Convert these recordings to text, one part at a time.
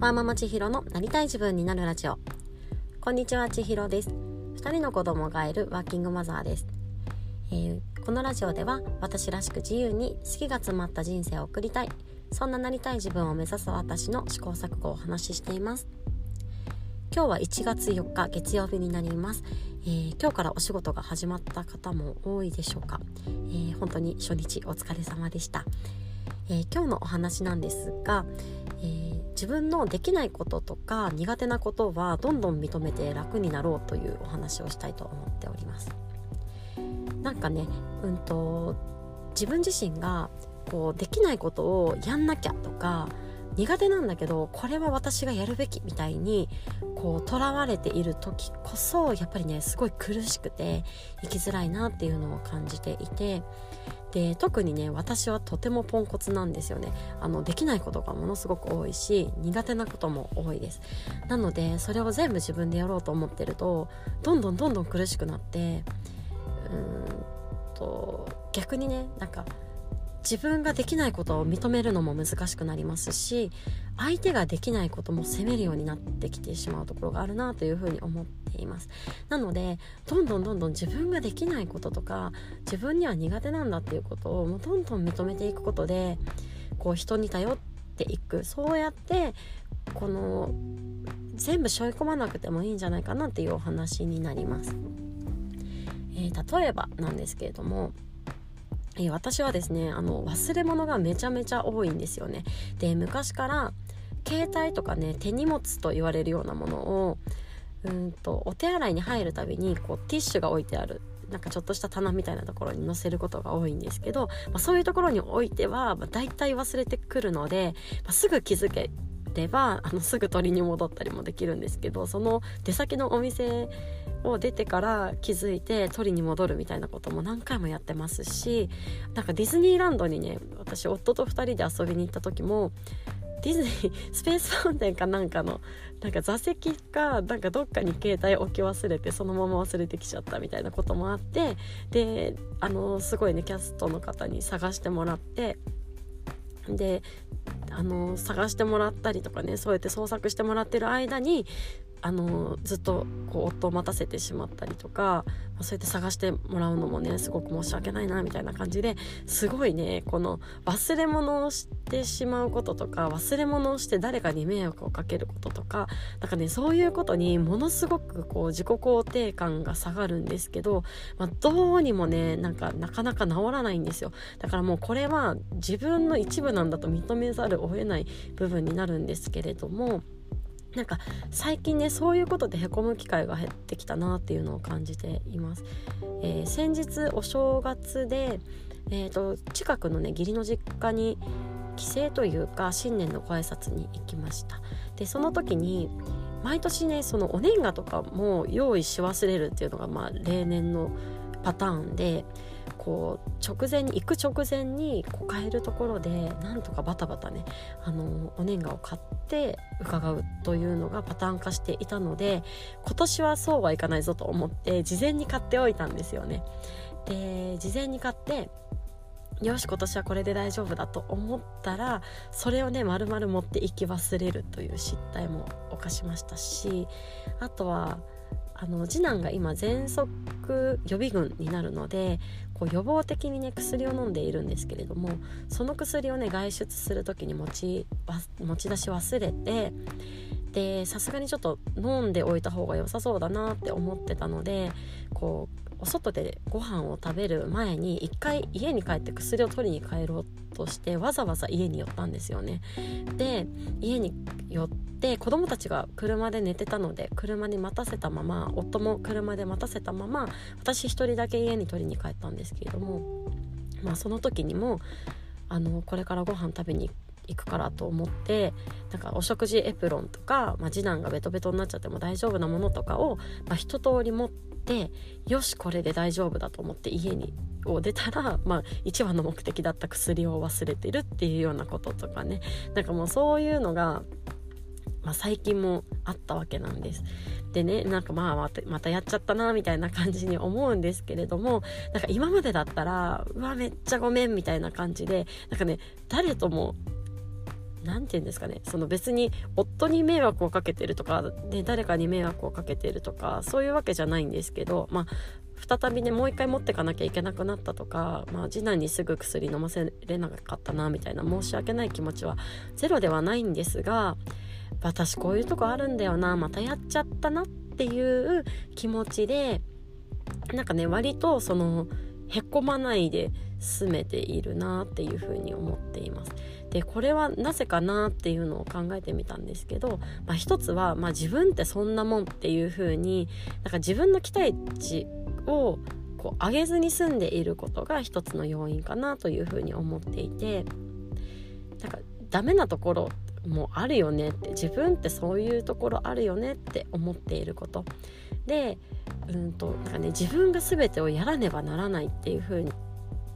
ワーママ千尋のなりたい自分になるラジオ。こんにちは千尋です。2人の子供がいるワーキングマザーです、えー、このラジオでは私らしく自由に好きが詰まった人生を送りたい。そんななりたい自分を目指す私の試行錯誤をお話ししています。今日は1月4日月曜日になります、えー、今日からお仕事が始まった方も多いでしょうか、えー、本当に初日お疲れ様でした、え今日のお話なんですが、え、自分のできないこととか苦手なことはどんどん認めて楽になろうというお話をしたいと思っております。なんかねうんと自分自身がこうできないことをやんなきゃとか苦手なんだけどこれは私がやるべきみたいにこう囚われている時こそやっぱりねすごい苦しくて生きづらいなっていうのを感じていてで特にね私はとてもポンコツなんですよね。あのできないことがものすごく多いし苦手なことも多いです。なのでそれを全部自分でやろうと思ってるとどんどんどんどん苦しくなってうんと逆にねなんか自分ができないことを認めるのも難しくなりますし相手ができないことも責めるようになってきてしまうところがあるなというふうに思っています。なのでどんどんどんどん自分ができないこととか自分には苦手なんだっていうことをもうどんどん認めていくことでこう人に頼っていく。そうやってこの全部背負い込まなくてもいいんじゃないかなっていうお話になります、えー、例えばなんですけれどもえ私はですねあの忘れ物がめちゃめちゃ多いんですよね。で昔から携帯とかね手荷物と言われるようなものをうんとお手洗いに入るたびにこうティッシュが置いてあるなんかちょっとした棚みたいなところに載せることが多いんですけど、まあ、そういうところに置いては、まあ、大体忘れてくるので、まあ、すぐ気づければあのすぐ取りに戻ったりもできるんですけどその出先のお店を出てから気づいて取りに戻るみたいなことも何回もやってますしなんかディズニーランドにね私夫と2人で遊びに行った時もディズニー スペースファウンテンかなんかのなんか座席かなんかどっかに携帯置き忘れてそのまま忘れてきちゃったみたいなこともあってであのすごいねキャストの方に探してもらってであの探してもらったりとかねそうやって捜索してもらってる間にあのずっとこう夫を待たせてしまったりとか、まあ、そうやって探してもらうのもねすごく申し訳ないなみたいな感じですごいねこの忘れ物をしてしまうこととか忘れ物をして誰かに迷惑をかけることとかなんかねそういうことにものすごくこう自己肯定感が下がるんですけど、まあ、どうにもねなんかなかなか治らないんですよ。だからもうこれは自分の一部なんだと認めざるを得ない部分になるんですけれどもなんか最近ねそういうことでへこむ機会が減ってきたなっていうのを感じています、えー、先日お正月で、えーと、近くのね義理の実家に帰省というか新年のご挨拶に行きました。でその時に毎年ねそのお年賀とかも用意し忘れるっていうのがまあ例年のパターンでこう直前に行く直前にこう買えるところでなんとかバタバタねあのお年賀を買って伺うというのがパターン化していたので今年はそうはいかないぞと思って事前に買っておいたんですよね。で事前に買ってよし今年はこれで大丈夫だと思ったらそれをね丸々持って行き忘れるという失態も犯しましたしあとはあの次男が今喘息予備軍になるのでこう予防的にね薬を飲んでいるんですけれどもその薬をね外出する時に持ち持ち出し忘れてでさすがにちょっと飲んでおいた方が良さそうだなって思ってたのでこうお外でご飯を食べる前に一回家に帰って薬を取りに帰ろうとしてわざわざ家に寄ったんですよね。で家に寄って子供たちが車で寝てたので車に待たせたまま夫も車で待たせたまま私一人だけ家に取りに帰ったんですけれども、まあ、その時にもあのこれからご飯食べに行く行くからと思ってなんかお食事エプロンとか、まあ、次男がベトベトになっちゃっても大丈夫なものとかを、まあ、一通り持ってよしこれで大丈夫だと思って家にを出たら、まあ、一番の目的だった薬を忘れてるっていうようなこととかねなんかもうそういうのが、まあ、最近もあったわけなんです。でねなんかまあまたまたやっちゃったなみたいな感じに思うんですけれどもなんか今までだったらうわめっちゃごめんみたいな感じでなんかね誰とも何て言うんですかね。その別に夫に迷惑をかけてるとか、で誰かに迷惑をかけてるとかそういうわけじゃないんですけどまあ再びねもう一回持ってかなきゃいけなくなったとか、まあ、次男にすぐ薬飲ませれなかったなみたいな申し訳ない気持ちはゼロではないんですが私こういうとこあるんだよなまたやっちゃったなっていう気持ちでなんかね割とそのへこまないで済めているなっていうふうに思っています。でこれはなぜかなっていうのを考えてみたんですけど、まあ、一つは、まあ、自分ってそんなもんっていうふうになんか自分の期待値をこう上げずに済んでいることが一つの要因かなというふうに思っていてなんかダメなところもあるよねって自分ってそういうところあるよねって思っていることでうんとなんかね自分が全てをやらねばならないっていう風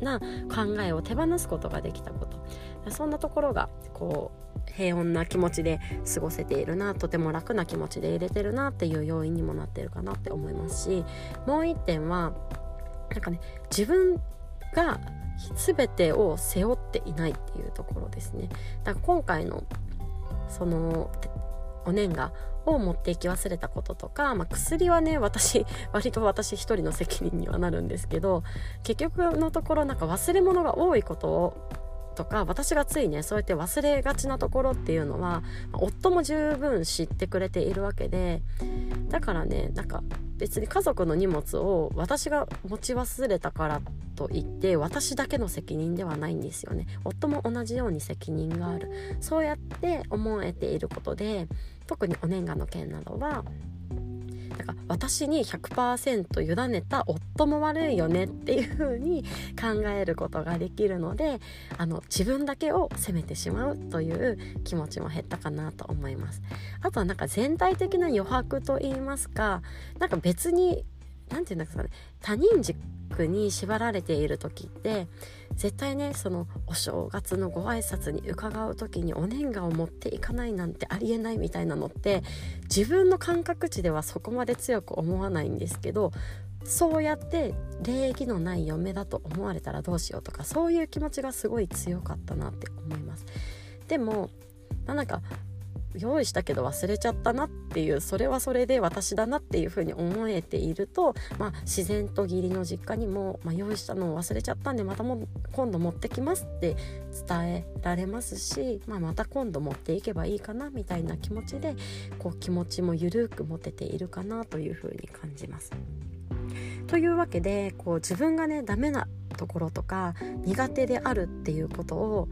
な考えを手放すことができたこと。そんなところがこう平穏な気持ちで過ごせているなとても楽な気持ちで入れてるなっていう要因にもなってるかなって思いますしもう一点はなんかね自分が全てを背負っていないっていうところですね。だから今回のそのお年賀を持っていき忘れたこととか、まあ、薬はね私 割と私一人の責任にはなるんですけど結局のところなんか忘れ物が多いことをとか私がついねそうやって忘れがちなところっていうのは、ま、夫も十分知ってくれているわけでだからねなんか別に家族の荷物を私が持ち忘れたからといって私だけの責任ではないんですよね。夫も同じように責任がある。そうやって思えていることで特にお年賀の件などはだから私に100%委ねた夫も悪いよねっていう風に考えることができるのであの自分だけを責めてしまうという気持ちも減ったかなと思います。あとはなんか全体的な余白と言いますかなんか別に何て言うんですかね他人軸に縛られている時って絶対ねそのお正月のご挨拶に伺う時にお年賀を持っていかないなんてありえないみたいなのって自分の感覚値ではそこまで強く思わないんですけどそうやって礼儀のない嫁だと思われたらどうしようとかそういう気持ちがすごい強かったなって思います。でもなんか用意したけど忘れちゃったなっていうそれはそれで私だなっていうふうに思えていると、まあ、自然と義理の実家にも、まあ、用意したのを忘れちゃったんでまたも今度持ってきますって伝えられますし、まあ、また今度持っていけばいいかなみたいな気持ちでこう気持ちも緩く持てているかなというふうに感じます。というわけでこう自分がねダメなところとか苦手であるっていうことを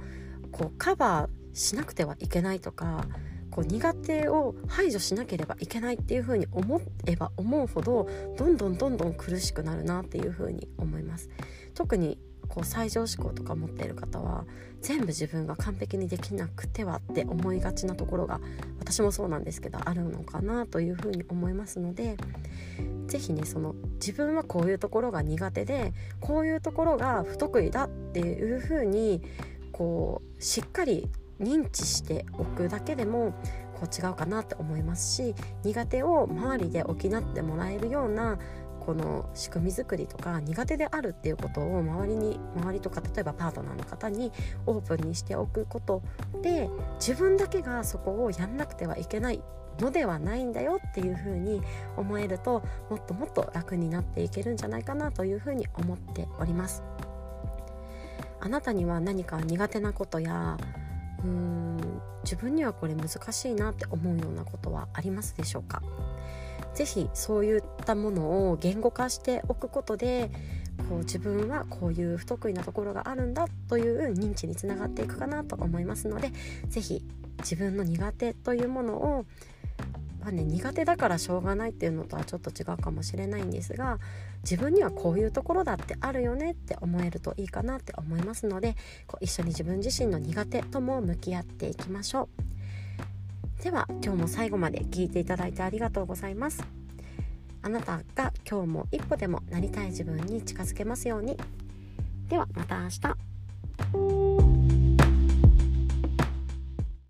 こうカバーしなくてはいけないとかこう苦手を排除しなければいけないっていうふうに思えば思うほどどんどんどんどん苦しくなるなっていうふうに思います。特にこう最上志向とか持っている方は全部自分が完璧にできなくてはって思いがちなところが私もそうなんですけどあるのかなというふうに思いますので是非ねその自分はこういうところが苦手でこういうところが不得意だっていうふうにこうしっかり認知しておくだけでもこう違うかなって思いますし苦手を周りで補ってもらえるようなこの仕組み作りとか苦手であるっていうことを周りに周りとか例えばパートナーの方にオープンにしておくことで自分だけがそこをやんなくてはいけないのではないんだよっていうふうに思えるともっともっと楽になっていけるんじゃないかなというふうに思っております。あなたには何か苦手なことやうーん自分にはこれ難しいなって思うようなことはありますでしょうか？是非そういったものを言語化しておくことでこう自分はこういう不得意なところがあるんだという認知につながっていくかなと思いますので是非自分の苦手というものをまあね、苦手だからしょうがないっていうのとはちょっと違うかもしれないんですが自分にはこういうところだってあるよねって思えるといいかなって思いますのでこう一緒に自分自身の苦手とも向き合っていきましょう。では今日も最後まで聞いていただいてありがとうございます。あなたが今日も一歩でもなりたい自分に近づけますように。ではまた明日。